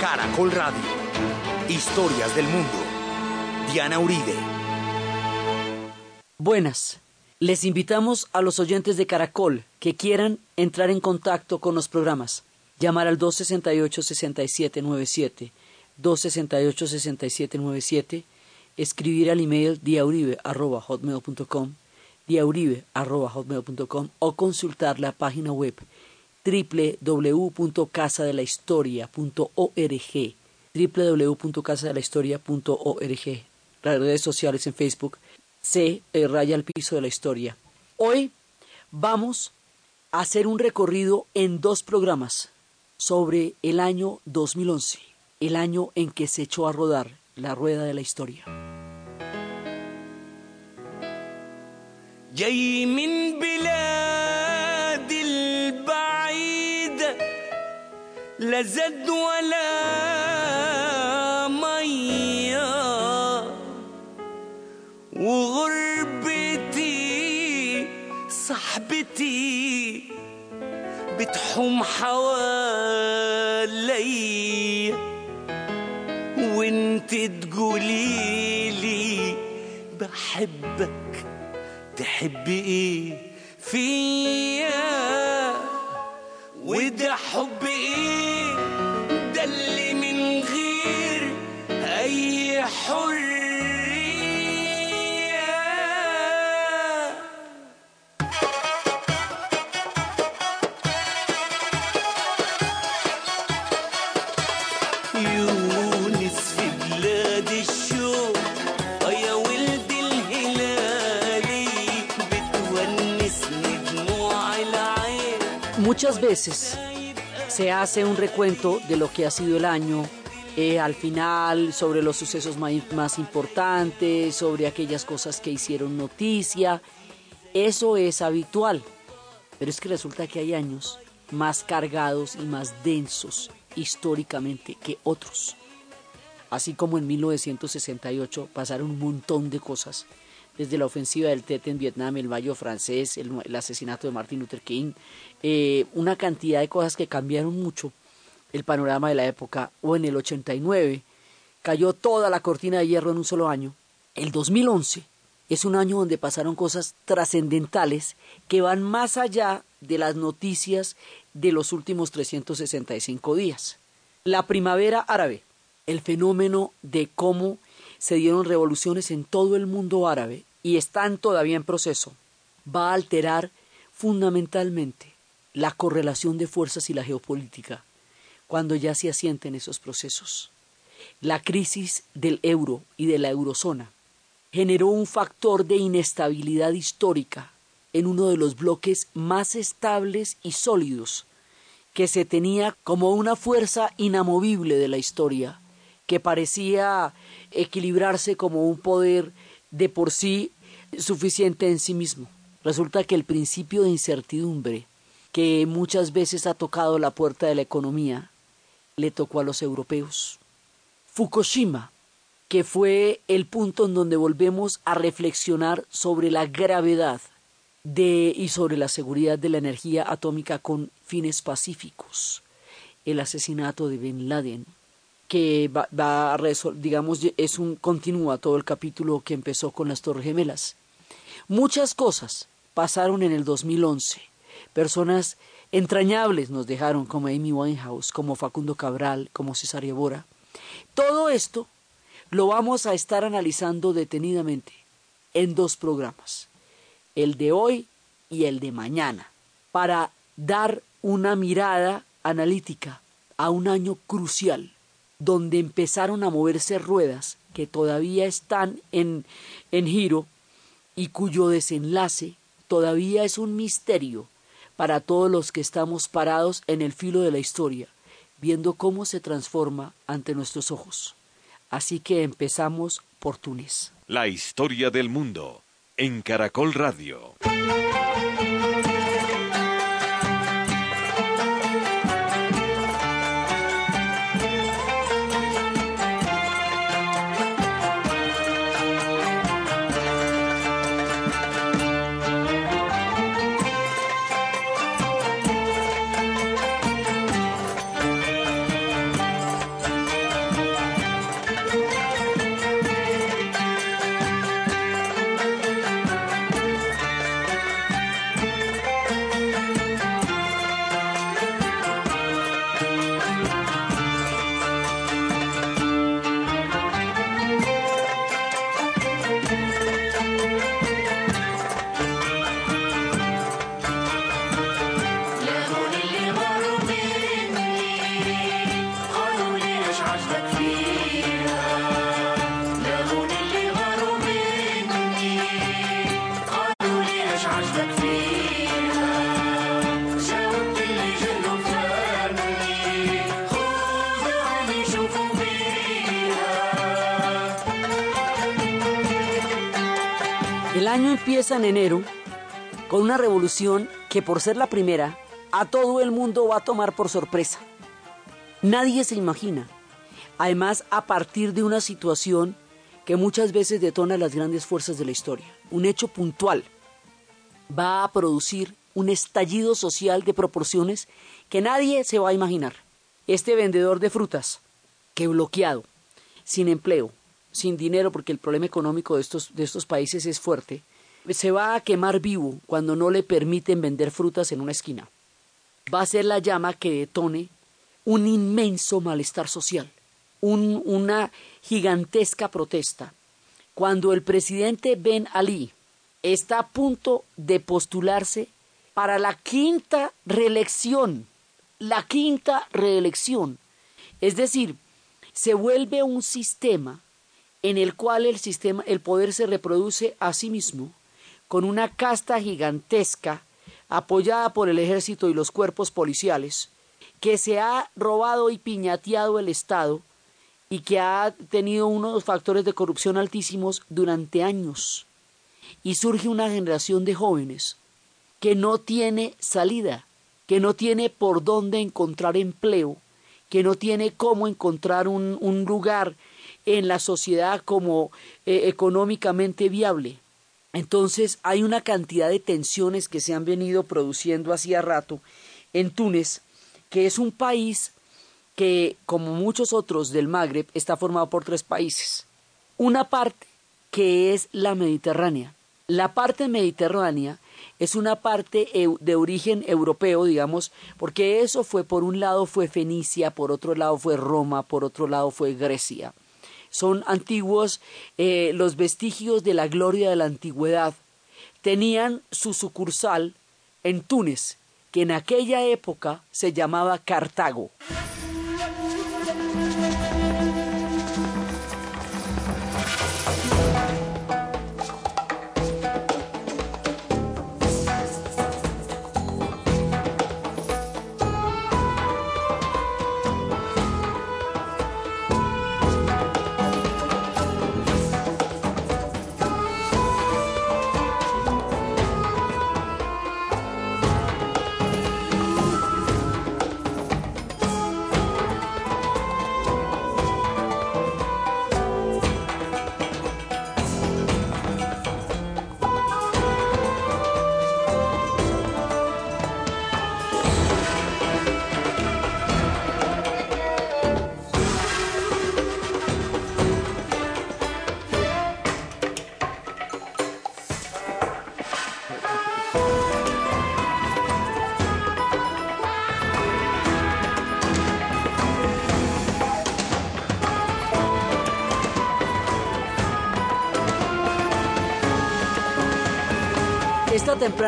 Caracol Radio. Historias del mundo. Diana Uribe. Buenas. Les invitamos a los oyentes de Caracol que quieran entrar en contacto con los programas. Llamar al 268-6797, 268-6797, escribir al email diauribe.hotmail.com, diauribe.hotmail.com o consultar la página web www.casadelahistoria.org www.casadelahistoria.org las redes sociales en Facebook C eh, raya al piso de la historia. Hoy vamos a hacer un recorrido en dos programas sobre el año 2011 el año en que se echó a rodar la rueda de la historia لا زد ولا مية. وغربتي صاحبتي بتحوم حوالي وانت تقوليلي بحبك تحبي إيه فيا؟ وده حب إيه؟ Muchas veces se hace un recuento de lo que ha sido el año, eh, al final sobre los sucesos más importantes, sobre aquellas cosas que hicieron noticia. Eso es habitual, pero es que resulta que hay años más cargados y más densos históricamente que otros. Así como en 1968 pasaron un montón de cosas, desde la ofensiva del Tet en Vietnam, el Mayo francés, el, el asesinato de Martin Luther King, eh, una cantidad de cosas que cambiaron mucho el panorama de la época, o en el 89 cayó toda la cortina de hierro en un solo año. El 2011 es un año donde pasaron cosas trascendentales que van más allá de las noticias de los últimos 365 días. La primavera árabe, el fenómeno de cómo se dieron revoluciones en todo el mundo árabe y están todavía en proceso, va a alterar fundamentalmente la correlación de fuerzas y la geopolítica cuando ya se asienten esos procesos. La crisis del euro y de la eurozona generó un factor de inestabilidad histórica en uno de los bloques más estables y sólidos que se tenía como una fuerza inamovible de la historia, que parecía equilibrarse como un poder de por sí suficiente en sí mismo. Resulta que el principio de incertidumbre que muchas veces ha tocado la puerta de la economía le tocó a los europeos. Fukushima, que fue el punto en donde volvemos a reflexionar sobre la gravedad de y sobre la seguridad de la energía atómica con fines pacíficos. El asesinato de Bin Laden, que va, va a digamos es un continúa todo el capítulo que empezó con las Torres Gemelas. Muchas cosas pasaron en el 2011. Personas entrañables nos dejaron como Amy Winehouse, como Facundo Cabral, como César Bora. Todo esto lo vamos a estar analizando detenidamente en dos programas, el de hoy y el de mañana, para dar una mirada analítica a un año crucial, donde empezaron a moverse ruedas que todavía están en, en giro y cuyo desenlace todavía es un misterio para todos los que estamos parados en el filo de la historia, viendo cómo se transforma ante nuestros ojos. Así que empezamos por Túnez. La historia del mundo en Caracol Radio. Empieza en enero con una revolución que por ser la primera, a todo el mundo va a tomar por sorpresa. Nadie se imagina. Además, a partir de una situación que muchas veces detona las grandes fuerzas de la historia. Un hecho puntual va a producir un estallido social de proporciones que nadie se va a imaginar. Este vendedor de frutas, que bloqueado, sin empleo, sin dinero, porque el problema económico de estos, de estos países es fuerte, se va a quemar vivo cuando no le permiten vender frutas en una esquina. Va a ser la llama que detone un inmenso malestar social, un- una gigantesca protesta. Cuando el presidente Ben Ali está a punto de postularse para la quinta reelección, la quinta reelección. Es decir, se vuelve un sistema en el cual el sistema, el poder se reproduce a sí mismo con una casta gigantesca apoyada por el ejército y los cuerpos policiales que se ha robado y piñateado el Estado y que ha tenido unos factores de corrupción altísimos durante años. Y surge una generación de jóvenes que no tiene salida, que no tiene por dónde encontrar empleo, que no tiene cómo encontrar un, un lugar en la sociedad como eh, económicamente viable. Entonces hay una cantidad de tensiones que se han venido produciendo hacía rato en Túnez, que es un país que, como muchos otros del Magreb, está formado por tres países. Una parte que es la Mediterránea. La parte mediterránea es una parte de origen europeo, digamos, porque eso fue, por un lado fue Fenicia, por otro lado fue Roma, por otro lado fue Grecia. Son antiguos eh, los vestigios de la gloria de la antigüedad. Tenían su sucursal en Túnez, que en aquella época se llamaba Cartago.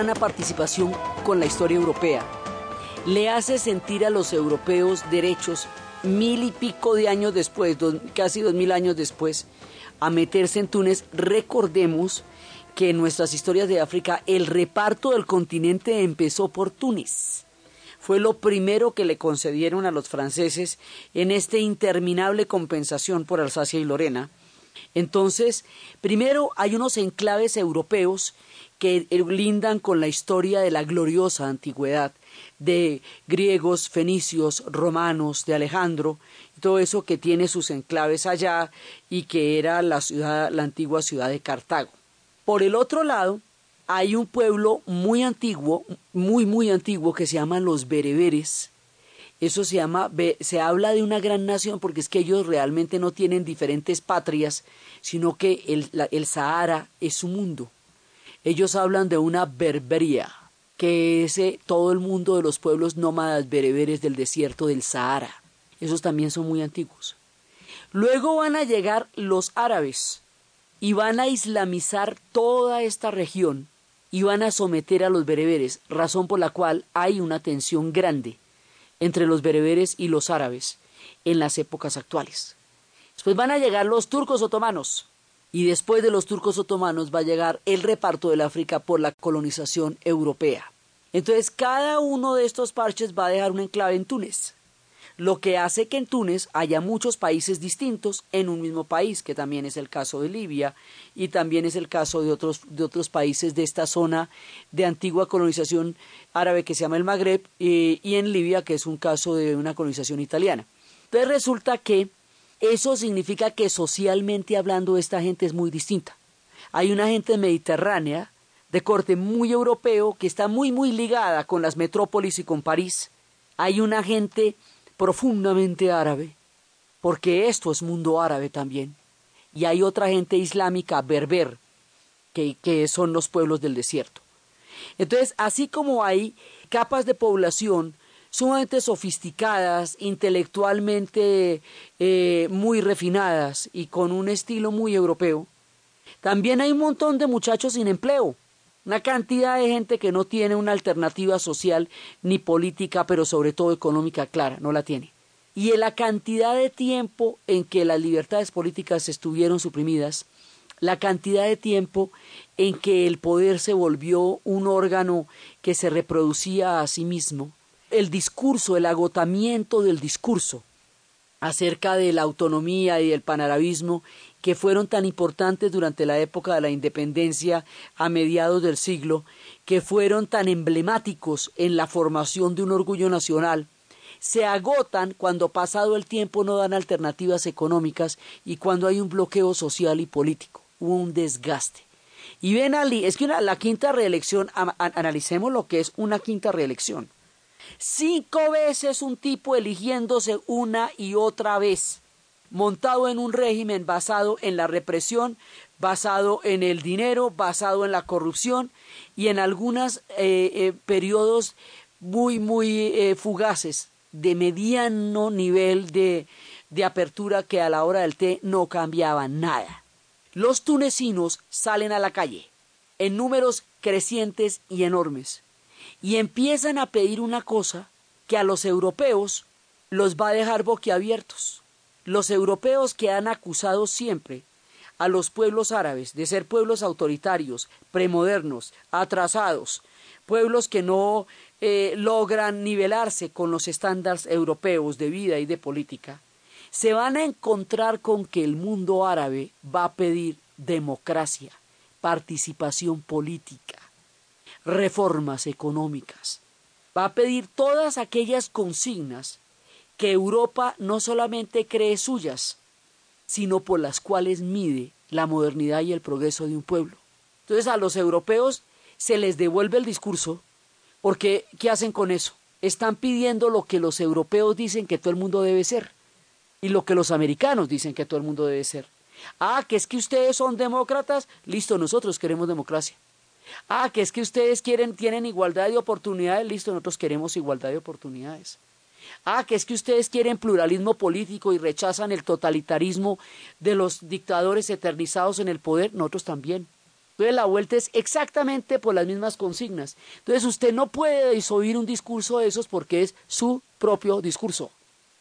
Temprana participación con la historia europea le hace sentir a los europeos derechos mil y pico de años después, dos- casi dos mil años después, a meterse en Túnez. Recordemos que en nuestras historias de África el reparto del continente empezó por Túnez. Fue lo primero que le concedieron a los franceses en esta interminable compensación por Alsacia y Lorena. Entonces, primero hay unos enclaves europeos que lindan con la historia de la gloriosa antigüedad, de griegos, fenicios, romanos, de Alejandro, todo eso que tiene sus enclaves allá y que era la ciudad, la antigua ciudad de Cartago. Por el otro lado, hay un pueblo muy antiguo, muy muy antiguo que se llama los bereberes, eso se llama, se habla de una gran nación porque es que ellos realmente no tienen diferentes patrias, sino que el, el Sahara es su mundo. Ellos hablan de una berbería, que es eh, todo el mundo de los pueblos nómadas bereberes del desierto del Sahara. Esos también son muy antiguos. Luego van a llegar los árabes y van a islamizar toda esta región y van a someter a los bereberes, razón por la cual hay una tensión grande entre los bereberes y los árabes en las épocas actuales. Después van a llegar los turcos otomanos y después de los turcos otomanos va a llegar el reparto del África por la colonización europea. Entonces cada uno de estos parches va a dejar un enclave en Túnez. Lo que hace que en Túnez haya muchos países distintos en un mismo país, que también es el caso de Libia y también es el caso de otros, de otros países de esta zona de antigua colonización árabe que se llama el Magreb eh, y en Libia que es un caso de una colonización italiana. Entonces resulta que eso significa que socialmente hablando esta gente es muy distinta. Hay una gente mediterránea de corte muy europeo que está muy muy ligada con las metrópolis y con París. Hay una gente profundamente árabe, porque esto es mundo árabe también. Y hay otra gente islámica berber, que, que son los pueblos del desierto. Entonces, así como hay capas de población sumamente sofisticadas, intelectualmente eh, muy refinadas y con un estilo muy europeo, también hay un montón de muchachos sin empleo, una cantidad de gente que no tiene una alternativa social ni política, pero sobre todo económica clara, no la tiene. Y en la cantidad de tiempo en que las libertades políticas estuvieron suprimidas, la cantidad de tiempo en que el poder se volvió un órgano que se reproducía a sí mismo, el discurso, el agotamiento del discurso acerca de la autonomía y del panarabismo que fueron tan importantes durante la época de la independencia a mediados del siglo, que fueron tan emblemáticos en la formación de un orgullo nacional, se agotan cuando pasado el tiempo no dan alternativas económicas y cuando hay un bloqueo social y político, un desgaste. Y ven Ali, es que la quinta reelección, analicemos lo que es una quinta reelección. Cinco veces un tipo eligiéndose una y otra vez montado en un régimen basado en la represión, basado en el dinero, basado en la corrupción y en algunos eh, eh, periodos muy, muy eh, fugaces de mediano nivel de, de apertura que a la hora del té no cambiaba nada. Los tunecinos salen a la calle en números crecientes y enormes y empiezan a pedir una cosa que a los europeos los va a dejar boquiabiertos los europeos que han acusado siempre a los pueblos árabes de ser pueblos autoritarios, premodernos, atrasados, pueblos que no eh, logran nivelarse con los estándares europeos de vida y de política, se van a encontrar con que el mundo árabe va a pedir democracia, participación política, reformas económicas, va a pedir todas aquellas consignas que Europa no solamente cree suyas, sino por las cuales mide la modernidad y el progreso de un pueblo. Entonces a los europeos se les devuelve el discurso, porque ¿qué hacen con eso? Están pidiendo lo que los europeos dicen que todo el mundo debe ser y lo que los americanos dicen que todo el mundo debe ser. Ah, que es que ustedes son demócratas, listo, nosotros queremos democracia. Ah, que es que ustedes quieren, tienen igualdad de oportunidades, listo, nosotros queremos igualdad de oportunidades. Ah, que es que ustedes quieren pluralismo político y rechazan el totalitarismo de los dictadores eternizados en el poder, nosotros también. Entonces la vuelta es exactamente por las mismas consignas. Entonces usted no puede disoír un discurso de esos porque es su propio discurso.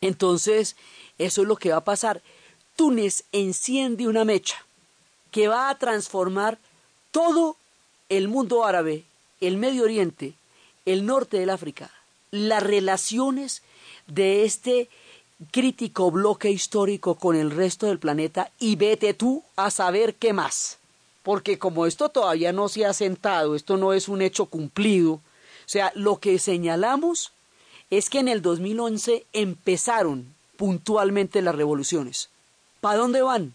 Entonces, eso es lo que va a pasar. Túnez enciende una mecha que va a transformar todo el mundo árabe, el Medio Oriente, el norte del África, las relaciones de este crítico bloque histórico con el resto del planeta y vete tú a saber qué más. Porque como esto todavía no se ha sentado, esto no es un hecho cumplido, o sea, lo que señalamos es que en el 2011 empezaron puntualmente las revoluciones. ¿Para dónde van?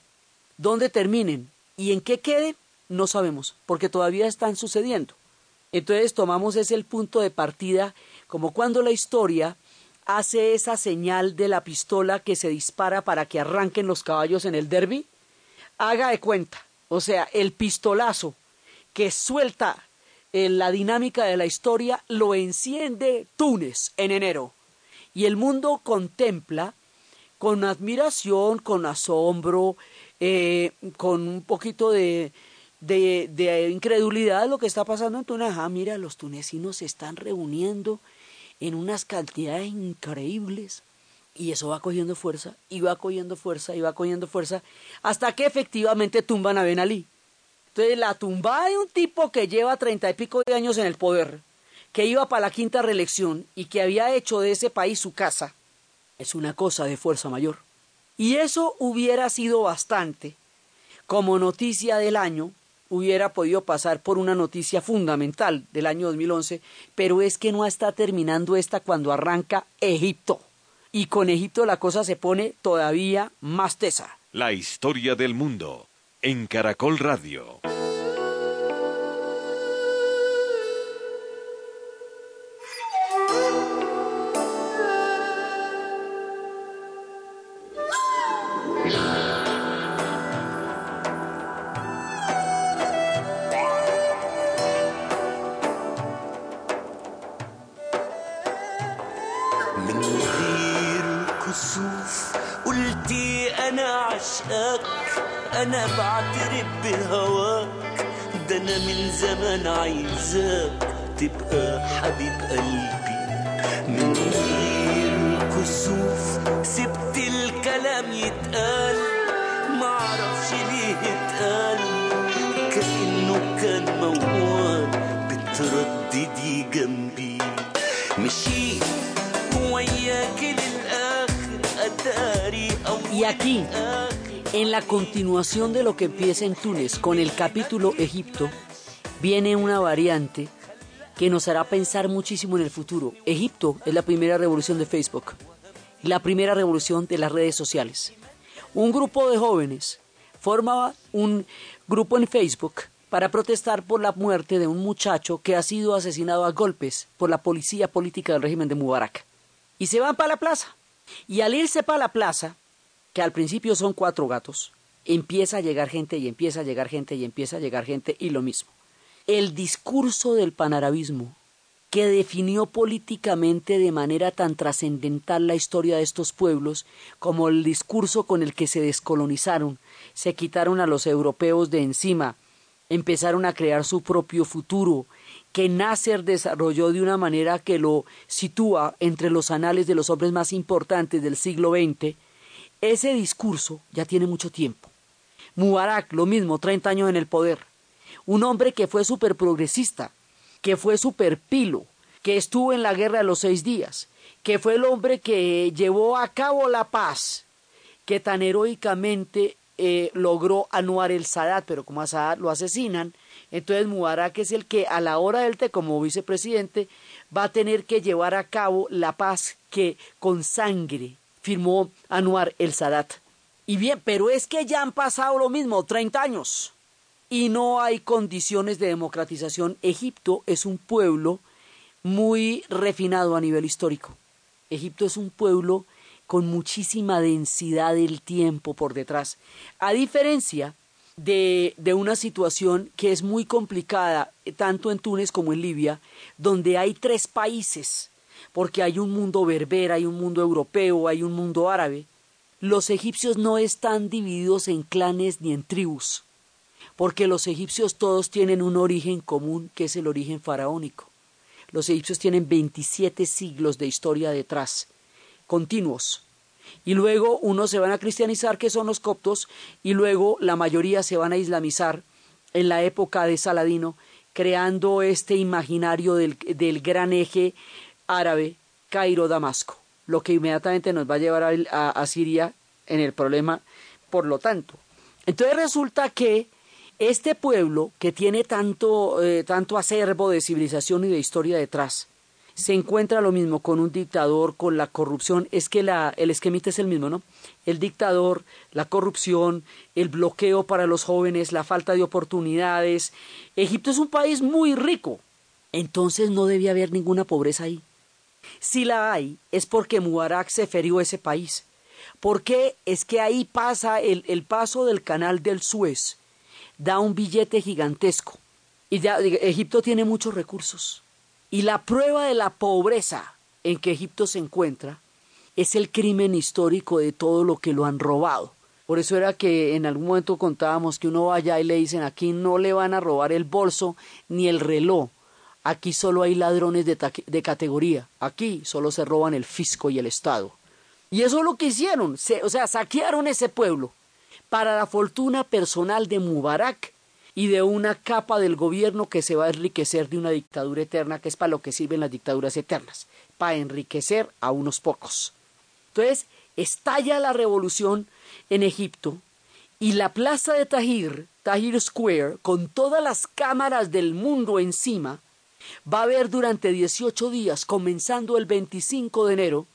¿Dónde terminen? ¿Y en qué queden? No sabemos, porque todavía están sucediendo. Entonces tomamos ese el punto de partida, como cuando la historia hace esa señal de la pistola que se dispara para que arranquen los caballos en el derby, haga de cuenta, o sea, el pistolazo que suelta en la dinámica de la historia lo enciende Túnez en enero y el mundo contempla con admiración, con asombro, eh, con un poquito de, de, incredulidad lo que está pasando en. Ah, mira, los tunecinos se están reuniendo en unas cantidades increíbles. Y eso va cogiendo fuerza, y va cogiendo fuerza, y va cogiendo fuerza, hasta que efectivamente tumban a Ben Ali. Entonces, la tumbada de un tipo que lleva treinta y pico de años en el poder, que iba para la quinta reelección y que había hecho de ese país su casa, Es una cosa de fuerza mayor. Y eso hubiera sido bastante. Como noticia del año, hubiera podido pasar por una noticia fundamental del año 2011, pero es que no está terminando esta cuando arranca Egipto. Y con Egipto la cosa se pone todavía más tesa. La historia del mundo en Caracol Radio. أنا بعترف بهواك ده أنا من زمان عايزاك تبقى حبيب قلبي. من غير كسوف سبت الكلام يتقال معرفش ليه اتقال. كأنه كان موال بترددي جنبي. مشيت وياك للآخر أداري أو aquí, en la continuación de lo que empieza en Túnez con el capítulo Egipto, viene una variante que nos hará pensar muchísimo en el futuro. Egipto es la primera revolución de Facebook, la primera revolución de las redes sociales. Un grupo de jóvenes formaba un grupo en Facebook para protestar por la muerte de un muchacho que ha sido asesinado a golpes por la policía política del régimen de Mubarak. Y se van para la plaza. Y al irse para la plaza, que al principio son cuatro gatos, empieza a llegar gente y empieza a llegar gente y empieza a llegar gente y lo mismo. El discurso del panarabismo que definió políticamente de manera tan trascendental la historia de estos pueblos como el discurso con el que se descolonizaron, se quitaron a los europeos de encima, empezaron a crear su propio futuro, que Nasser desarrolló de una manera que lo sitúa entre los anales de los hombres más importantes del siglo XX, ese discurso ya tiene mucho tiempo. Mubarak, lo mismo, 30 años en el poder. Un hombre que fue súper progresista, que fue súper pilo, que estuvo en la guerra de los seis días, que fue el hombre que llevó a cabo la paz, que tan heroicamente eh, logró anuar el Sadat, pero como a Sadat lo asesinan, entonces Mubarak es el que a la hora del té como vicepresidente va a tener que llevar a cabo la paz que con sangre firmó Anuar el Sadat. Y bien, pero es que ya han pasado lo mismo, 30 años, y no hay condiciones de democratización. Egipto es un pueblo muy refinado a nivel histórico. Egipto es un pueblo con muchísima densidad del tiempo por detrás, a diferencia de, de, una situación que es muy complicada, tanto en Túnez como en Libia, donde hay tres países, porque hay un mundo berber, hay un mundo europeo, hay un mundo árabe. Los egipcios no están divididos en clanes ni en tribus, porque los egipcios todos tienen un origen común, que es el origen faraónico. Los egipcios tienen 27 siglos de historia detrás, continuos. Y luego unos se van a cristianizar, que son los coptos, y luego la mayoría se van a islamizar en la época de Saladino, creando este imaginario del, del gran eje árabe Cairo-Damasco, lo que inmediatamente nos va a llevar a Siria en el problema, por lo tanto. Entonces resulta que este pueblo, que tiene tanto, eh, tanto acervo de civilización y de historia detrás, se encuentra lo mismo con un dictador, con la corrupción, es que la, el esquemita es el mismo, ¿no? El dictador, la corrupción, el bloqueo para los jóvenes, la falta de oportunidades. Egipto es un país muy rico, entonces no debía haber ninguna pobreza ahí. Si la hay, es porque Mubarak se ferió ese país. Porque es que ahí pasa el, el paso del canal del Suez, da un billete gigantesco. Y ya, Egipto tiene muchos recursos. Y la prueba de la pobreza en que Egipto se encuentra es el crimen histórico de todo lo que lo han robado. Por eso era que en algún momento contábamos que uno vaya y le dicen aquí no le van a robar el bolso ni el reloj. Aquí solo hay ladrones de, categoría. Aquí solo se roban el fisco y el Estado. Y eso es lo que hicieron. Se, o sea, saquearon ese pueblo para la fortuna personal de Mubarak y de una capa del gobierno que se va a enriquecer de una dictadura eterna, que es para lo que sirven las dictaduras eternas, para enriquecer a unos pocos. Entonces, estalla la revolución en Egipto y la plaza de Tahir, Tahir Square, con todas las cámaras del mundo encima, va a ver durante 18 días, comenzando el 25 de enero,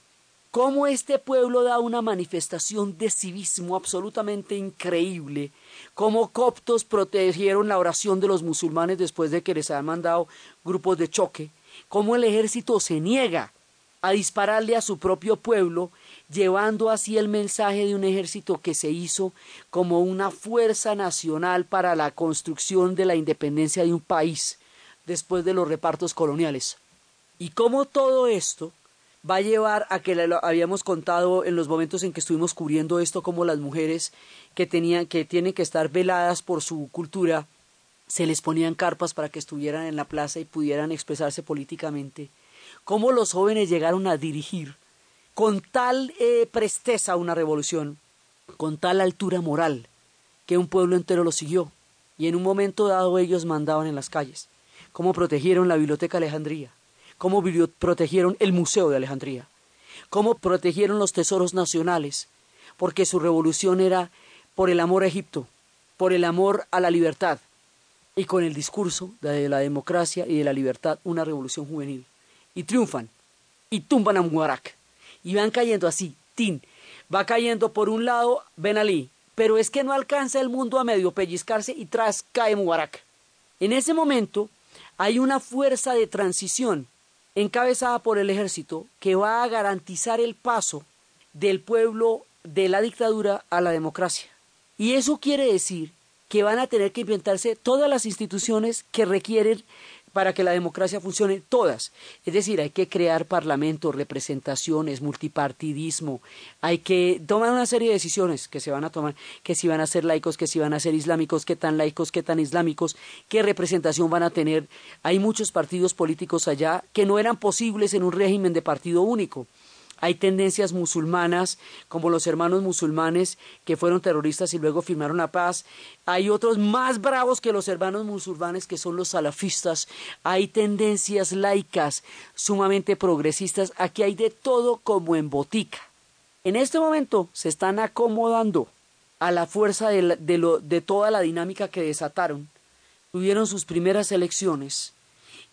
cómo este pueblo da una manifestación de civismo absolutamente increíble, cómo coptos protegieron la oración de los musulmanes después de que les han mandado grupos de choque, cómo el ejército se niega a dispararle a su propio pueblo, llevando así el mensaje de un ejército que se hizo como una fuerza nacional para la construcción de la independencia de un país después de los repartos coloniales. Y cómo todo esto va a llevar a que lo habíamos contado en los momentos en que estuvimos cubriendo esto como las mujeres que tenían que tienen que estar veladas por su cultura se les ponían carpas para que estuvieran en la plaza y pudieran expresarse políticamente. Cómo los jóvenes llegaron a dirigir con tal eh, presteza una revolución con tal altura moral que un pueblo entero lo siguió. Y en un momento dado ellos mandaban en las calles cómo protegieron la biblioteca Alejandría cómo protegieron el Museo de Alejandría, cómo protegieron los tesoros nacionales, porque su revolución era por el amor a Egipto, por el amor a la libertad, y con el discurso de la democracia y de la libertad, una revolución juvenil. Y triunfan, y tumban a Mubarak, y van cayendo así, tin, va cayendo por un lado Ben Ali, pero es que no alcanza el mundo a medio pellizcarse y tras cae Mubarak. En ese momento hay una fuerza de transición encabezada por el ejército que va a garantizar el paso del pueblo de la dictadura a la democracia. Y eso quiere decir que van a tener que inventarse todas las instituciones que requieren para que la democracia funcione, todas. Es decir, hay que crear parlamentos, representaciones, multipartidismo, hay que tomar una serie de decisiones que se van a tomar, que si van a ser laicos, que si van a ser islámicos, qué tan laicos, qué tan islámicos, qué representación van a tener. Hay muchos partidos políticos allá que no eran posibles en un régimen de partido único. Hay tendencias musulmanas, como los hermanos musulmanes que fueron terroristas y luego firmaron la paz. Hay otros más bravos que los hermanos musulmanes que son los salafistas. Hay tendencias laicas sumamente progresistas. Aquí hay de todo como en botica. En este momento se están acomodando a la fuerza de, de toda la dinámica que desataron. Tuvieron sus primeras elecciones.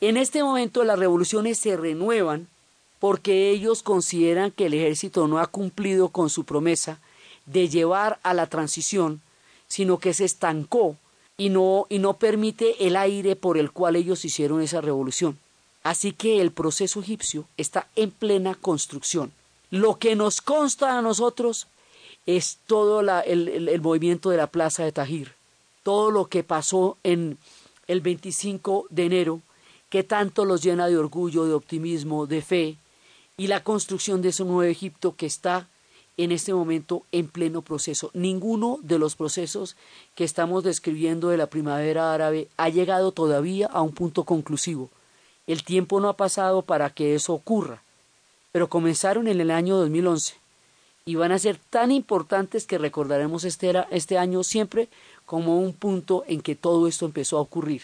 En este momento las revoluciones se renuevan porque ellos consideran que el ejército no ha cumplido con su promesa de llevar a la transición, sino que se estancó y no, y no permite el aire por el cual ellos hicieron esa revolución. Así que el proceso egipcio está en plena construcción. Lo que nos consta a nosotros es todo el, el movimiento de la plaza de Tahir, todo lo que pasó en el 25 de enero, que tanto los llena de orgullo, de optimismo, de fe, y la construcción de ese nuevo Egipto que está en este momento en pleno proceso. Ninguno de los procesos que estamos describiendo de la primavera árabe ha llegado todavía a un punto conclusivo. El tiempo no ha pasado para que eso ocurra, pero comenzaron en el año 2011 y van a ser tan importantes que recordaremos este, este año siempre como un punto en que todo esto empezó a ocurrir.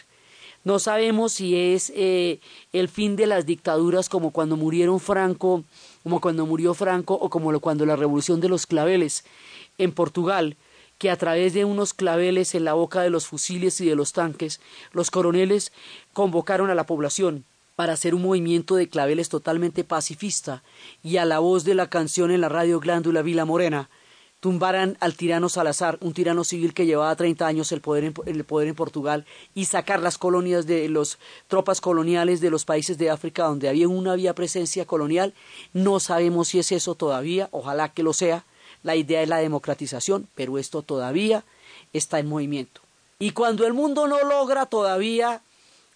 No sabemos si es eh, el fin de las dictaduras como cuando murieron Franco, como cuando murió Franco o como cuando la revolución de los claveles en Portugal, que a través de unos claveles en la boca de los fusiles y de los tanques, los coroneles convocaron a la población para hacer un movimiento de claveles totalmente pacifista y a la voz de la canción en la radio Glándula Vila Morena, tumbaran al tirano Salazar, un tirano civil que llevaba 30 años el poder, en, el poder en Portugal, y sacar las colonias de las tropas coloniales de los países de África donde había una vía presencia colonial. No sabemos si es eso todavía, ojalá que lo sea. La idea es la democratización, pero esto todavía está en movimiento. Y cuando el mundo no logra todavía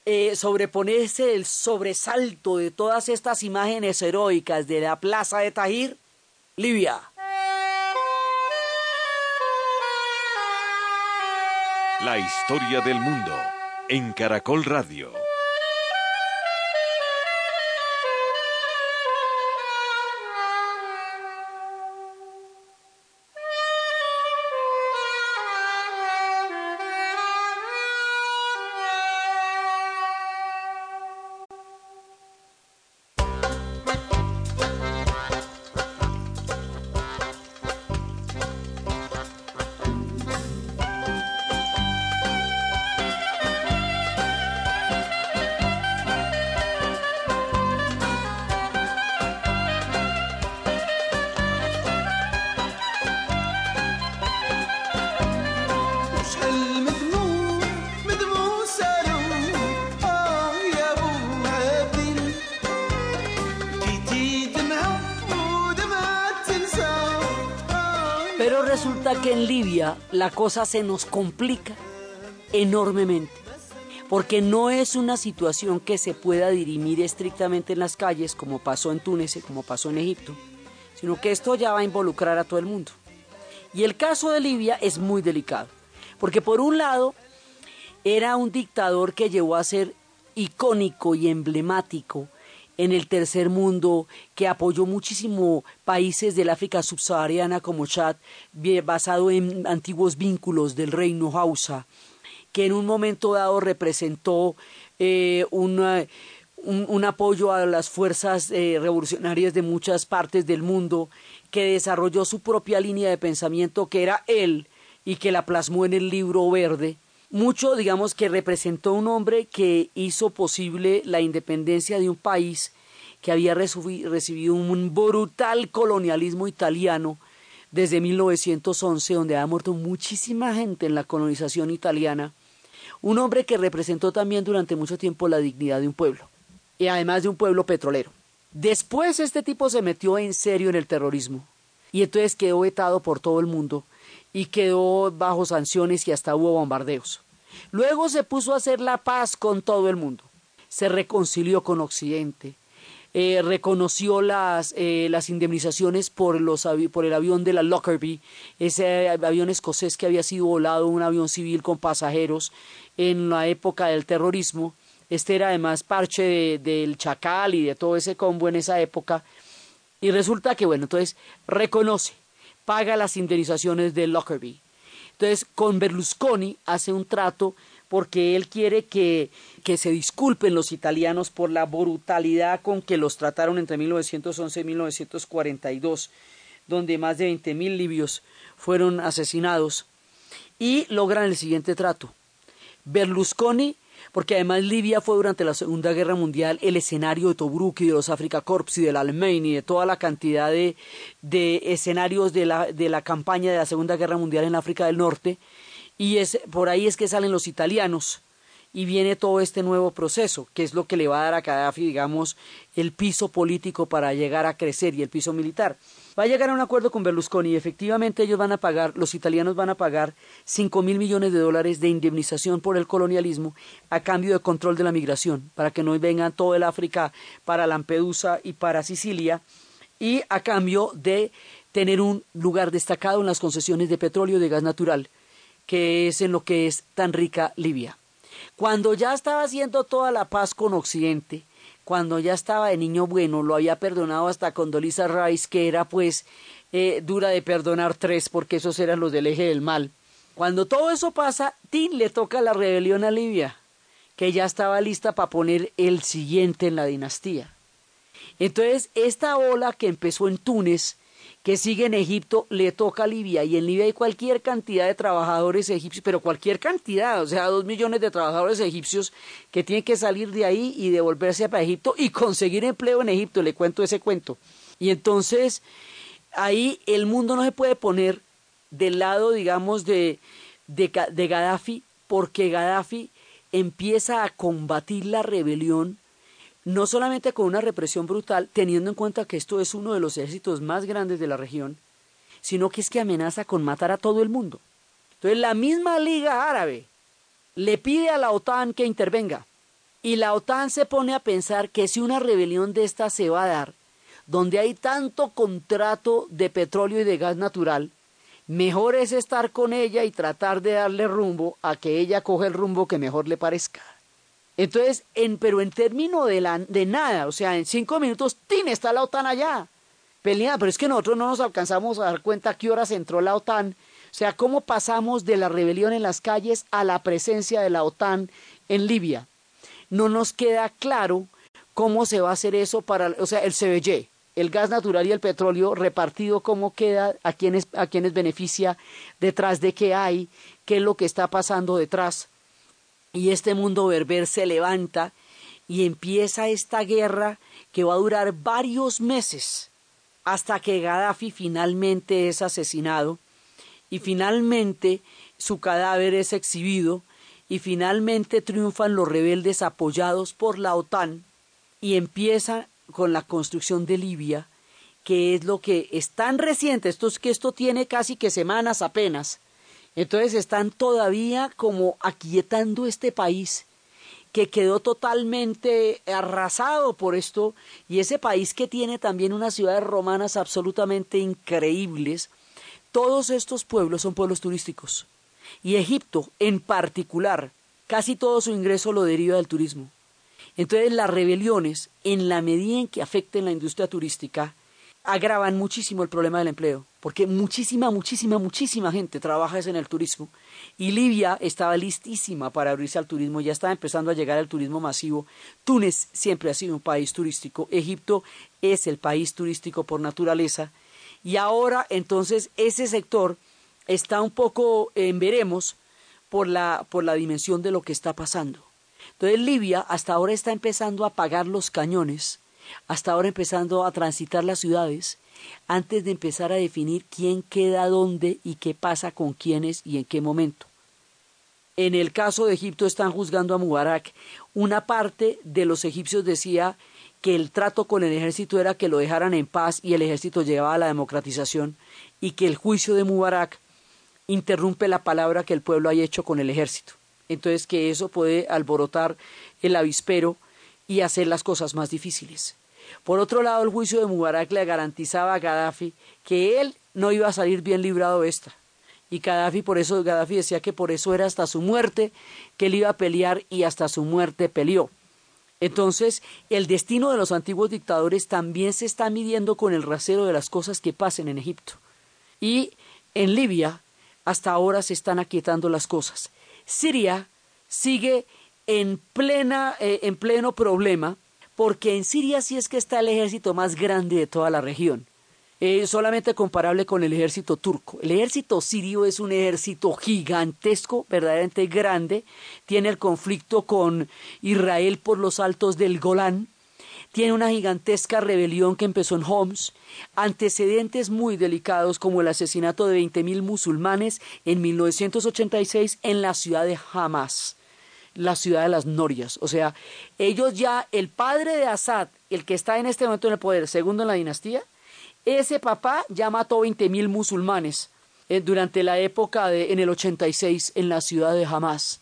eh, sobreponerse el sobresalto de todas estas imágenes heroicas de la plaza de Tahir, Libia La historia del mundo en Caracol Radio. La cosa se nos complica enormemente, porque no es una situación que se pueda dirimir estrictamente en las calles, como pasó en Túnez como pasó en Egipto, sino que esto ya va a involucrar a todo el mundo. Y el caso de Libia es muy delicado, porque por un lado era un dictador que llevó a ser icónico y emblemático en el tercer mundo, que apoyó muchísimo países del África subsahariana como Chad, basado en antiguos vínculos del reino Hausa, que en un momento dado representó eh, un, apoyo a las fuerzas eh, revolucionarias de muchas partes del mundo, que desarrolló su propia línea de pensamiento, que era él, y que la plasmó en el libro verde, mucho, digamos, que representó un hombre que hizo posible la independencia de un país que había recibido un brutal colonialismo italiano desde 1911, donde ha muerto muchísima gente en la colonización italiana. Un hombre que representó también durante mucho tiempo la dignidad de un pueblo, y además de un pueblo petrolero. Después este tipo se metió en serio en el terrorismo, y entonces quedó vetado por todo el mundo, y quedó bajo sanciones y hasta hubo bombardeos. Luego se puso a hacer la paz con todo el mundo. Se reconcilió con Occidente. Eh, reconoció las, eh, las indemnizaciones por, los, por el avión de la Lockerbie, ese avión escocés que había sido volado, un avión civil con pasajeros en la época del terrorismo. Este era además parche del Chacal y de todo ese combo en esa época. Y resulta que, bueno, entonces reconoce paga las indemnizaciones de Lockerbie. Entonces, con Berlusconi hace un trato porque él quiere que, que, se disculpen los italianos por la brutalidad con que los trataron entre 1911 y 1942, donde más de 20.000 libios fueron asesinados, y logran el siguiente trato. Berlusconi porque además Libia fue durante la Segunda Guerra Mundial el escenario de Tobruk y de los Africa Corps y del Almein y de toda la cantidad de, escenarios de la, de la campaña de la Segunda Guerra Mundial en África del Norte, y es, por ahí es que salen los italianos, y viene todo este nuevo proceso, que es lo que le va a dar a Gaddafi, digamos, el piso político para llegar a crecer y el piso militar va a llegar a un acuerdo con Berlusconi y efectivamente ellos van a pagar, los italianos van a pagar cinco mil millones de dólares de indemnización por el colonialismo a cambio de control de la migración, para que no vengan todo el África para Lampedusa y para Sicilia, y a cambio de tener un lugar destacado en las concesiones de petróleo y de gas natural, que es en lo que es tan rica Libia. Cuando ya estaba haciendo toda la paz con Occidente, cuando ya estaba de niño bueno, lo había perdonado hasta con Dolisa Rice, que era pues eh, dura de perdonar tres, porque esos eran los del eje del mal. Cuando todo eso pasa, Tin le toca la rebelión a Libia, que ya estaba lista para poner el siguiente en la dinastía. Entonces, esta ola que empezó en Túnez que sigue en Egipto le toca a Libia y en Libia hay cualquier cantidad de trabajadores egipcios, pero cualquier cantidad, o sea, dos millones de trabajadores egipcios que tienen que salir de ahí y devolverse para Egipto y conseguir empleo en Egipto, le cuento ese cuento. Y entonces ahí el mundo no se puede poner del lado, digamos, de, de, de Gaddafi, porque Gaddafi empieza a combatir la rebelión no solamente con una represión brutal, teniendo en cuenta que esto es uno de los ejércitos más grandes de la región, sino que es que amenaza con matar a todo el mundo. Entonces la misma Liga Árabe le pide a la OTAN que intervenga, y la OTAN se pone a pensar que si una rebelión de esta se va a dar, donde hay tanto contrato de petróleo y de gas natural, mejor es estar con ella y tratar de darle rumbo a que ella coge el rumbo que mejor le parezca. Entonces, en, pero en términos de, la, de nada, o sea, en cinco minutos, ¡tin! está la OTAN allá. Peleada, pero es que nosotros no nos alcanzamos a dar cuenta a qué horas entró la OTAN. O sea, cómo pasamos de la rebelión en las calles a la presencia de la OTAN en Libia. No nos queda claro cómo se va a hacer eso para, o sea, el CBY, el gas natural y el petróleo repartido, cómo queda, a quiénes, a quiénes beneficia, detrás de qué hay, qué es lo que está pasando detrás y este mundo berber se levanta y empieza esta guerra que va a durar varios meses hasta que Gaddafi finalmente es asesinado y finalmente su cadáver es exhibido y finalmente triunfan los rebeldes apoyados por la OTAN y empieza con la construcción de Libia que es lo que es tan reciente, esto es que esto tiene casi que semanas apenas. Entonces están todavía como aquietando este país que quedó totalmente arrasado por esto y ese país que tiene también unas ciudades romanas absolutamente increíbles, todos estos pueblos son pueblos turísticos y Egipto en particular, casi todo su ingreso lo deriva del turismo. Entonces las rebeliones, en la medida en que afecten la industria turística, agravan muchísimo el problema del empleo, porque muchísima, muchísima, muchísima gente trabaja en el turismo y Libia estaba listísima para abrirse al turismo, ya estaba empezando a llegar al turismo masivo. Túnez siempre ha sido un país turístico, Egipto es el país turístico por naturaleza y ahora entonces ese sector está un poco en veremos por la, por la dimensión de lo que está pasando. Entonces Libia hasta ahora está empezando a apagar los cañones hasta ahora empezando a transitar las ciudades, antes de empezar a definir quién queda dónde y qué pasa con quiénes y en qué momento. En el caso de Egipto están juzgando a Mubarak. Una parte de los egipcios decía que el trato con el ejército era que lo dejaran en paz y el ejército llevaba a la democratización y que el juicio de Mubarak interrumpe la palabra que el pueblo haya hecho con el ejército. Entonces que eso puede alborotar el avispero y hacer las cosas más difíciles. Por otro lado, el juicio de Mubarak le garantizaba a Gaddafi que él no iba a salir bien librado esta. Y Gaddafi por eso Gaddafi decía que por eso era hasta su muerte que él iba a pelear y hasta su muerte peleó. Entonces, el destino de los antiguos dictadores también se está midiendo con el rasero de las cosas que pasen en Egipto. Y en Libia, hasta ahora se están aquietando las cosas. Siria sigue en, plena, eh, en pleno problema, porque en Siria sí es que está el ejército más grande de toda la región. Es solamente comparable con el ejército turco. El ejército sirio es un ejército gigantesco, verdaderamente grande. Tiene el conflicto con Israel por los altos del Golán. Tiene una gigantesca rebelión que empezó en Homs. Antecedentes muy delicados como el asesinato de 20.000 musulmanes en 1986 en la ciudad de Hamas la ciudad de las Norias. O sea, ellos ya, el padre de Assad, el que está en este momento en el poder, segundo en la dinastía, ese papá ya mató 20.000 musulmanes eh, durante la época de, en el 86 en la ciudad de Hamas.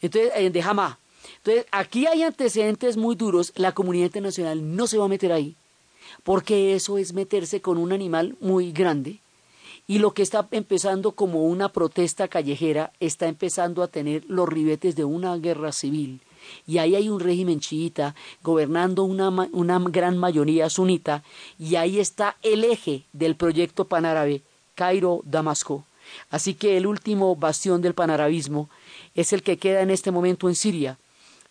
Entonces, eh, de Hamas. Entonces, aquí hay antecedentes muy duros, la comunidad internacional no se va a meter ahí, porque eso es meterse con un animal muy grande y lo que está empezando como una protesta callejera está empezando a tener los ribetes de una guerra civil. Y ahí hay un régimen chiita gobernando una, una gran mayoría sunita y ahí está el eje del proyecto panárabe, Cairo-Damasco. Así que el último bastión del panarabismo es el que queda en este momento en Siria.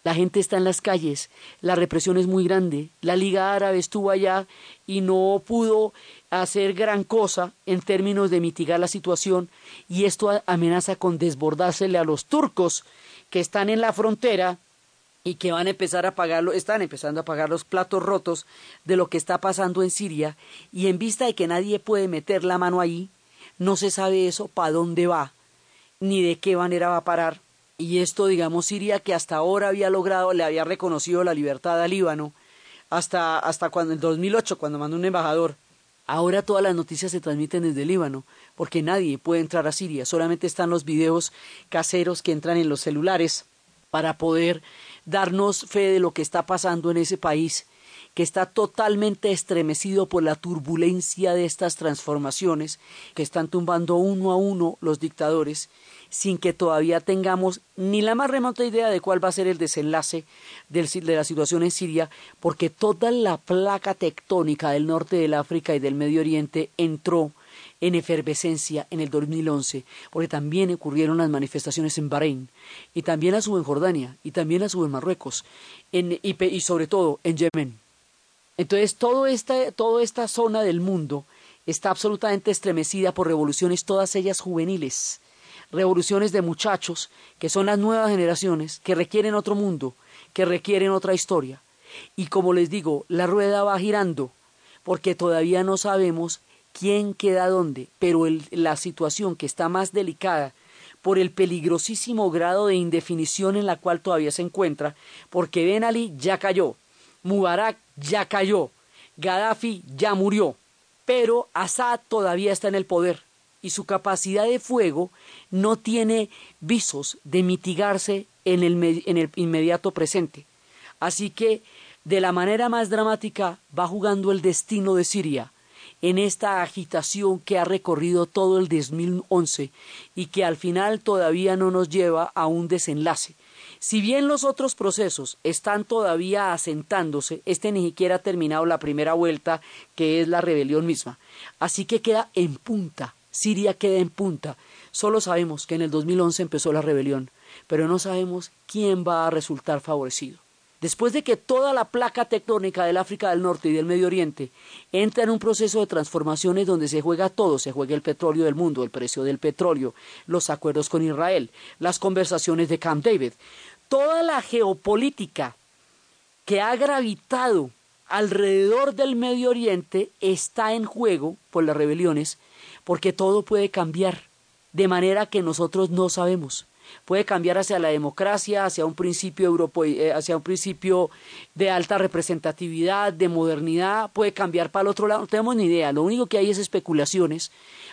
La gente está en las calles, la represión es muy grande. La Liga Árabe estuvo allá y no pudo hacer gran cosa en términos de mitigar la situación y esto amenaza con desbordársele a los turcos que están en la frontera y que van a empezar a pagarlo, están empezando a pagar los platos rotos de lo que está pasando en Siria y en vista de que nadie puede meter la mano ahí, no se sabe eso para dónde va, ni de qué manera va a parar. Y esto, digamos, Siria que hasta ahora había logrado, le había reconocido la libertad al Líbano, hasta, hasta cuando en 2008, cuando mandó un embajador, Ahora todas las noticias se transmiten desde Líbano, porque nadie puede entrar a Siria, solamente están los videos caseros que entran en los celulares para poder darnos fe de lo que está pasando en ese país, que está totalmente estremecido por la turbulencia de estas transformaciones que están tumbando uno a uno los dictadores sin que todavía tengamos ni la más remota idea de cuál va a ser el desenlace de la situación en Siria, porque toda la placa tectónica del norte del África y del Medio Oriente entró en efervescencia en el 2011, porque también ocurrieron las manifestaciones en Bahrein, y también las hubo en Jordania, y también las hubo en Marruecos, y, y, sobre todo en Yemen. Entonces, esta, toda esta zona del mundo está absolutamente estremecida por revoluciones, todas ellas juveniles, revoluciones de muchachos, que son las nuevas generaciones, que requieren otro mundo, que requieren otra historia. Y como les digo, la rueda va girando, porque todavía no sabemos quién queda dónde, pero la situación que está más delicada por el peligrosísimo grado de indefinición en la cual todavía se encuentra, porque Ben Ali ya cayó, Mubarak ya cayó, Gaddafi ya murió. pero Assad todavía está en el poder y su capacidad de fuego no tiene visos de mitigarse en el, inmediato presente. Así que, de la manera más dramática, va jugando el destino de Siria en esta agitación que ha recorrido todo el 2011 y que al final todavía no nos lleva a un desenlace. Si bien los otros procesos están todavía asentándose, este ni siquiera ha terminado la primera vuelta, que es la rebelión misma. Así que queda en punta, Siria queda en punta. Solo sabemos que en el 2011 empezó la rebelión, pero no sabemos quién va a resultar favorecido. Después de que toda la placa tectónica del África del Norte y del Medio Oriente entra en un proceso de transformaciones donde se juega todo, se juega el petróleo del mundo, el precio del petróleo, los acuerdos con Israel, las conversaciones de Camp David, toda la geopolítica que ha gravitado alrededor del Medio Oriente está en juego por las rebeliones, porque todo puede cambiar de manera que nosotros no sabemos. Puede cambiar hacia la democracia, hacia un principio eh, hacia un principio de alta representatividad, de modernidad, puede cambiar para el otro lado, no tenemos ni idea, lo único que hay es especulaciones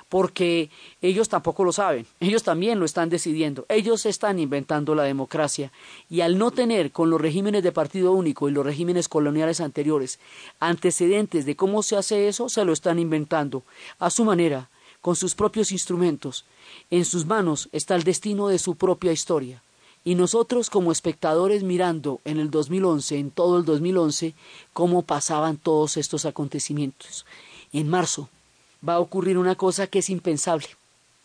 porque ellos tampoco lo saben, ellos también lo están decidiendo, ellos están inventando la democracia. Y al no tener con los regímenes de partido único y los regímenes coloniales anteriores antecedentes de cómo se hace eso, se lo están inventando a su manera, con sus propios instrumentos en sus manos está el destino de su propia historia. Y nosotros como espectadores mirando en el 2011, en todo el 2011, cómo pasaban todos estos acontecimientos. En marzo va a ocurrir una cosa que es impensable.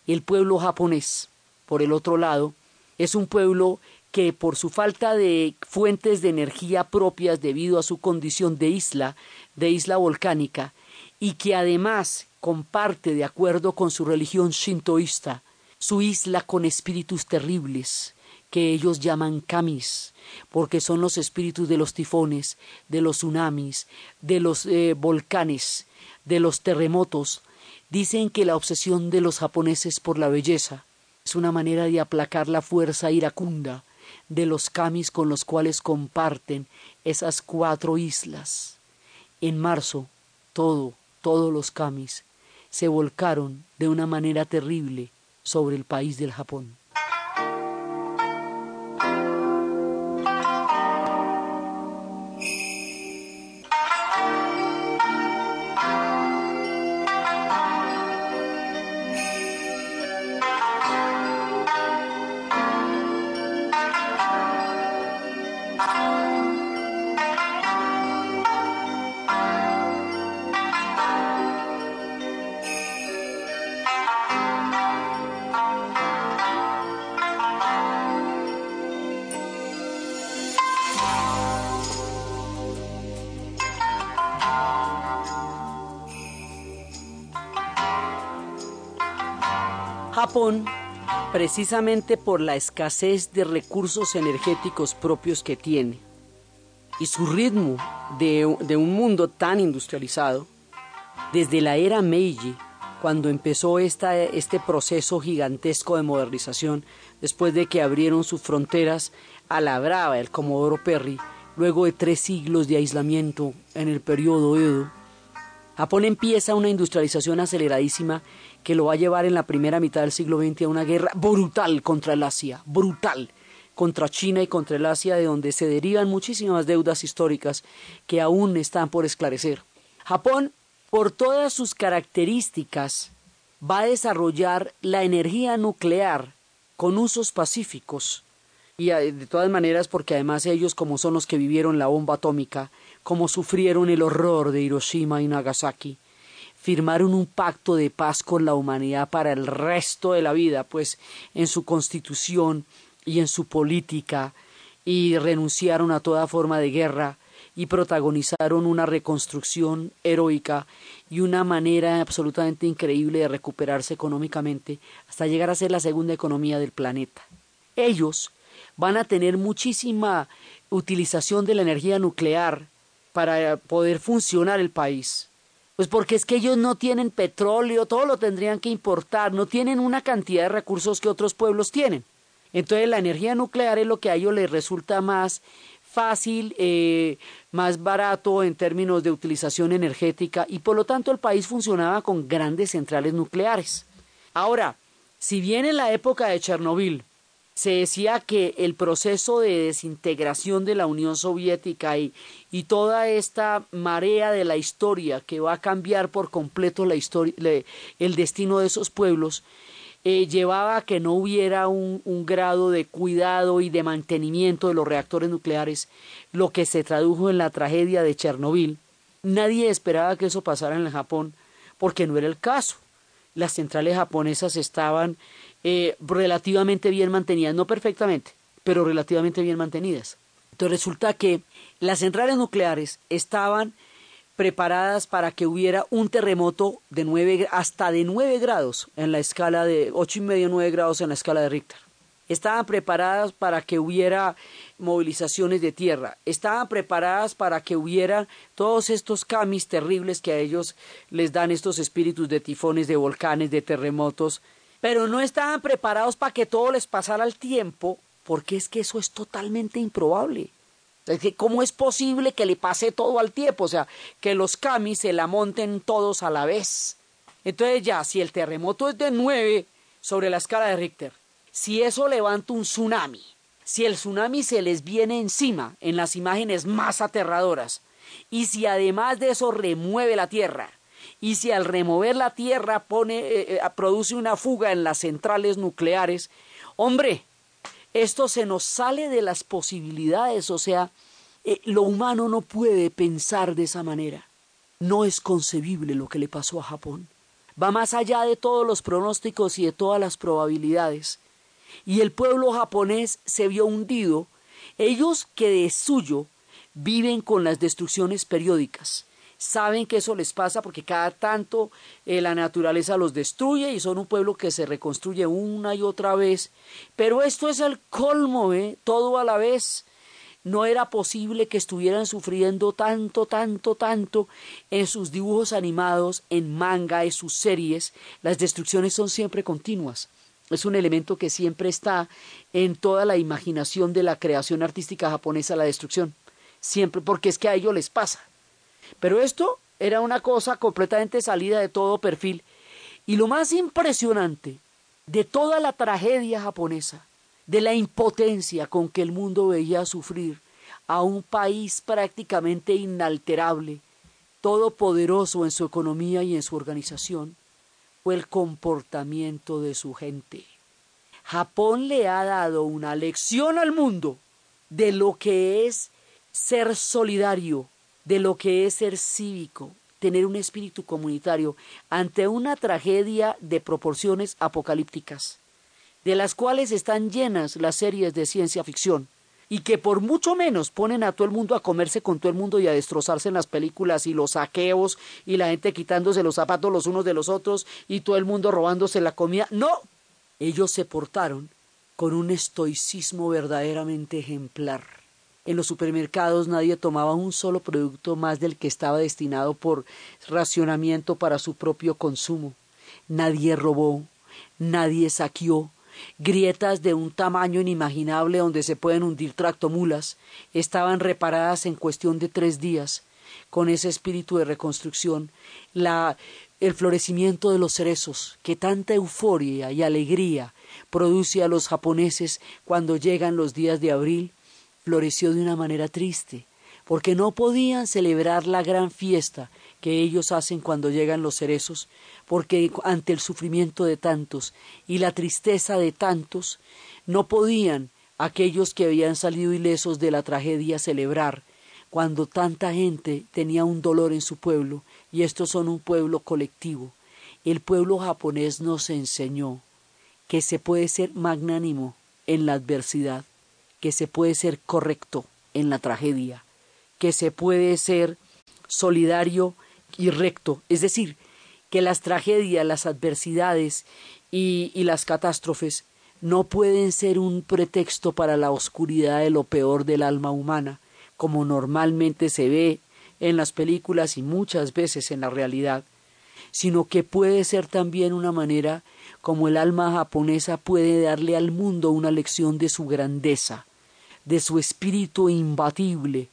El pueblo japonés, por el otro lado, es un pueblo que por su falta de fuentes de energía propias debido a su condición de isla, de isla volcánica, y que además comparte de acuerdo con su religión shintoísta, su isla con espíritus terribles, que ellos llaman kamis, porque son los espíritus de los tifones, de los tsunamis, de los eh, volcanes, de los terremotos. Dicen que la obsesión de los japoneses por la belleza es una manera de aplacar la fuerza iracunda de los kamis con los cuales comparten esas cuatro islas. En marzo, todo, todos los kamis se volcaron de una manera terrible sobre el país del Japón. Japón, precisamente por la escasez de recursos energéticos propios que tiene y su ritmo de, un mundo tan industrializado, desde la era Meiji, cuando empezó este proceso gigantesco de modernización, después de que abrieron sus fronteras a la brava el Comodoro Perry, luego de tres siglos de aislamiento en el periodo Edo, Japón empieza una industrialización aceleradísima que lo va a llevar en la primera mitad del siglo XX a una guerra brutal contra el Asia, brutal contra China y contra el Asia, de donde se derivan muchísimas deudas históricas que aún están por esclarecer. Japón, por todas sus características, va a desarrollar la energía nuclear con usos pacíficos. Y eh, de todas maneras, porque además ellos, como son los que vivieron la bomba atómica, como sufrieron el horror de Hiroshima y Nagasaki, firmaron un pacto de paz con la humanidad para el resto de la vida, pues en su constitución y en su política, y renunciaron a toda forma de guerra y protagonizaron una reconstrucción heroica y una manera absolutamente increíble de recuperarse económicamente hasta llegar a ser la segunda economía del planeta. Ellos van a tener muchísima utilización de la energía nuclear para poder funcionar el país. Pues porque es que ellos no tienen petróleo, todo lo tendrían que importar, no tienen una cantidad de recursos que otros pueblos tienen. Entonces la energía nuclear es lo que a ellos les resulta más fácil, eh, más barato en términos de utilización energética y por lo tanto el país funcionaba con grandes centrales nucleares. Ahora, si bien en la época de Chernobyl se decía que el proceso de desintegración de la Unión Soviética y, y toda esta marea de la historia que va a cambiar por completo la historia, el destino de esos pueblos, eh, llevaba a que no hubiera un, un, grado de cuidado y de mantenimiento de los reactores nucleares, lo que se tradujo en la tragedia de Chernobyl. Nadie esperaba que eso pasara en el Japón, porque no era el caso. Las centrales japonesas estaban eh, relativamente bien mantenidas, no perfectamente, pero relativamente bien mantenidas. Entonces resulta que las centrales nucleares estaban preparadas para que hubiera un terremoto de nueve, hasta de 9 grados en la escala de ocho y medio 9 grados en la escala de Richter. Estaban preparadas para que hubiera movilizaciones de tierra, estaban preparadas para que hubiera todos estos camis terribles que a ellos les dan estos espíritus de tifones, de volcanes, de terremotos, pero no estaban preparados para que todo les pasara al tiempo, porque es que eso es totalmente improbable. ¿Cómo es posible que le pase todo al tiempo? O sea, que los camis se la monten todos a la vez. Entonces ya, si el terremoto es de 9 sobre la escala de Richter, si eso levanta un tsunami, si el tsunami se les viene encima en las imágenes más aterradoras, y si además de eso remueve la Tierra, y si al remover la Tierra pone, eh, eh, produce una fuga en las centrales nucleares, hombre, esto se nos sale de las posibilidades, o sea, eh, lo humano no puede pensar de esa manera. No es concebible lo que le pasó a Japón. Va más allá de todos los pronósticos y de todas las probabilidades. Y el pueblo japonés se vio hundido. Ellos que de suyo viven con las destrucciones periódicas saben que eso les pasa porque cada tanto eh, la naturaleza los destruye y son un pueblo que se reconstruye una y otra vez. Pero esto es el colmo, ¿eh? todo a la vez. No era posible que estuvieran sufriendo tanto, tanto, tanto en sus dibujos animados, en manga, en sus series. Las destrucciones son siempre continuas. Es un elemento que siempre está en toda la imaginación de la creación artística japonesa, la destrucción. Siempre, porque es que a ellos les pasa. Pero esto era una cosa completamente salida de todo perfil. Y lo más impresionante de toda la tragedia japonesa, de la impotencia con que el mundo veía sufrir a un país prácticamente inalterable, todopoderoso en su economía y en su organización, fue el comportamiento de su gente. Japón le ha dado una lección al mundo de lo que es ser solidario, de lo que es ser cívico, tener un espíritu comunitario ante una tragedia de proporciones apocalípticas, de las cuales están llenas las series de ciencia ficción, y que por mucho menos ponen a todo el mundo a comerse con todo el mundo y a destrozarse en las películas y los saqueos y la gente quitándose los zapatos los unos de los otros y todo el mundo robándose la comida. No, ellos se portaron con un estoicismo verdaderamente ejemplar en los supermercados nadie tomaba un solo producto más del que estaba destinado por racionamiento para su propio consumo. Nadie robó, nadie saqueó. Grietas de un tamaño inimaginable donde se pueden hundir tractomulas estaban reparadas en cuestión de tres días. Con ese espíritu de reconstrucción, la, el florecimiento de los cerezos, que tanta euforia y alegría produce a los japoneses cuando llegan los días de abril, floreció de una manera triste, porque no podían celebrar la gran fiesta que ellos hacen cuando llegan los cerezos, porque ante el sufrimiento de tantos y la tristeza de tantos, no podían aquellos que habían salido ilesos de la tragedia celebrar cuando tanta gente tenía un dolor en su pueblo, y estos son un pueblo colectivo. El pueblo japonés nos enseñó que se puede ser magnánimo en la adversidad, que se puede ser correcto en la tragedia, que se puede ser solidario y recto, es decir, que las tragedias, las adversidades y, las catástrofes no pueden ser un pretexto para la oscuridad de lo peor del alma humana, como normalmente se ve en las películas y muchas veces en la realidad, sino que puede ser también una manera como el alma japonesa puede darle al mundo una lección de su grandeza, de su espíritu imbatible,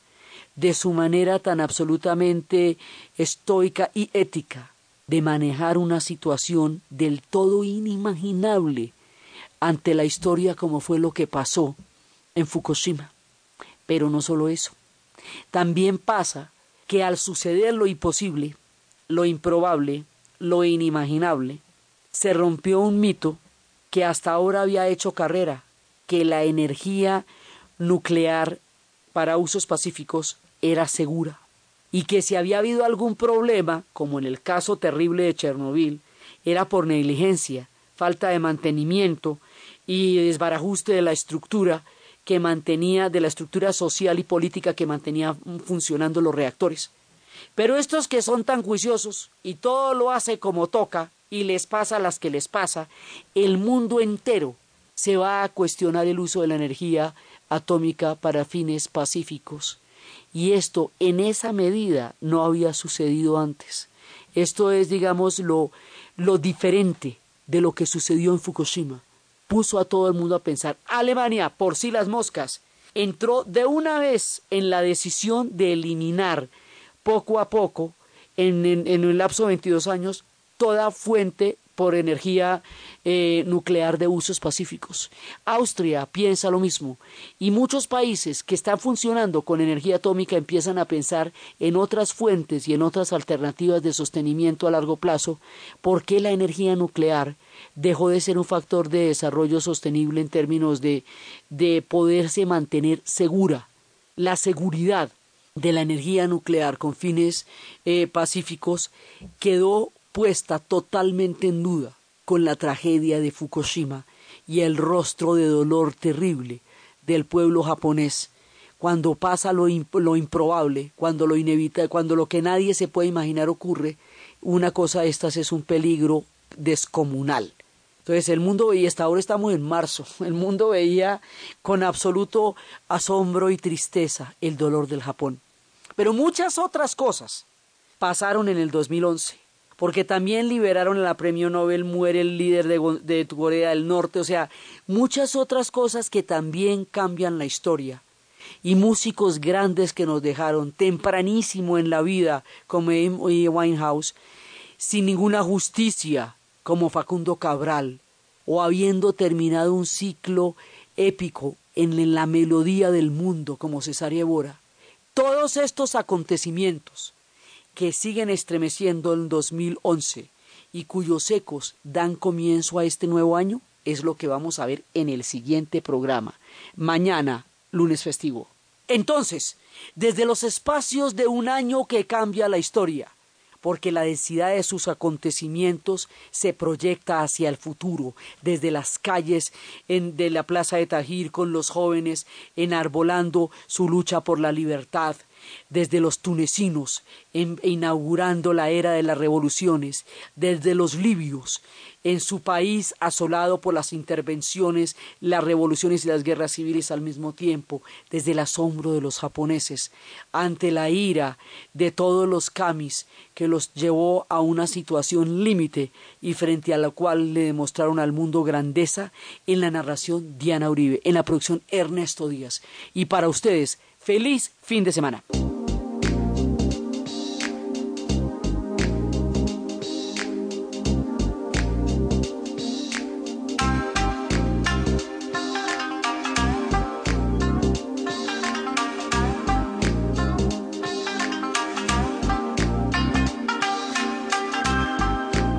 de su manera tan absolutamente estoica y ética de manejar una situación del todo inimaginable ante la historia como fue lo que pasó en Fukushima. Pero no solo eso, también pasa que al suceder lo imposible, lo improbable, lo inimaginable, se rompió un mito que hasta ahora había hecho carrera, que la energía nuclear para usos pacíficos era segura y que si había habido algún problema, como en el caso terrible de Chernobyl, era por negligencia, falta de mantenimiento y desbarajuste de la estructura que mantenía, de la estructura social y política que mantenía funcionando los reactores. Pero estos que son tan juiciosos y todo lo hace como toca y les pasa las que les pasa, el mundo entero se va a cuestionar el uso de la energía atómica para fines pacíficos. Y esto en esa medida no había sucedido antes. Esto es, digamos, lo, lo diferente de lo que sucedió en Fukushima. Puso a todo el mundo a pensar. Alemania, por sí las moscas, entró de una vez en la decisión de eliminar poco a poco, en, en, en un lapso de 22 años, toda fuente por energía eh, nuclear de usos pacíficos. Austria piensa lo mismo y muchos países que están funcionando con energía atómica empiezan a pensar en otras fuentes y en otras alternativas de sostenimiento a largo plazo porque la energía nuclear dejó de ser un factor de desarrollo sostenible en términos de, de poderse mantener segura. La seguridad de la energía nuclear con fines eh, pacíficos quedó puesta totalmente en duda con la tragedia de Fukushima y el rostro de dolor terrible del pueblo japonés cuando pasa lo, lo improbable, cuando lo inevita, cuando lo que nadie se puede imaginar ocurre, una cosa de estas es un peligro descomunal. Entonces el mundo veía, hasta ahora estamos en marzo, el mundo veía con absoluto asombro y tristeza el dolor del Japón. Pero muchas otras cosas pasaron en el 2011 porque también liberaron la premio Nobel, muere el líder de, Corea del Norte, o sea, muchas otras cosas que también cambian la historia. Y músicos grandes que nos dejaron tempranísimo en la vida, como Amy Winehouse, sin ninguna justicia, como Facundo Cabral, o habiendo terminado un ciclo épico en la melodía del mundo, como Cesaria Bora. Todos estos acontecimientos que siguen estremeciendo en 2011 y cuyos ecos dan comienzo a este nuevo año es lo que vamos a ver en el siguiente programa. Mañana, lunes festivo. Entonces, desde los espacios de un año que cambia la historia, porque la densidad de sus acontecimientos se proyecta hacia el futuro, desde las calles de la Plaza de Tajir con los jóvenes enarbolando su lucha por la libertad, desde los tunecinos inaugurando la era de las revoluciones, desde los libios en su país asolado por las intervenciones, las revoluciones y las guerras civiles al mismo tiempo, desde el asombro de los japoneses, ante la ira de todos los kamis que los llevó a una situación límite y frente a la cual le demostraron al mundo grandeza en la narración Diana Uribe, en la producción Ernesto Díaz. Y para ustedes, feliz fin de semana.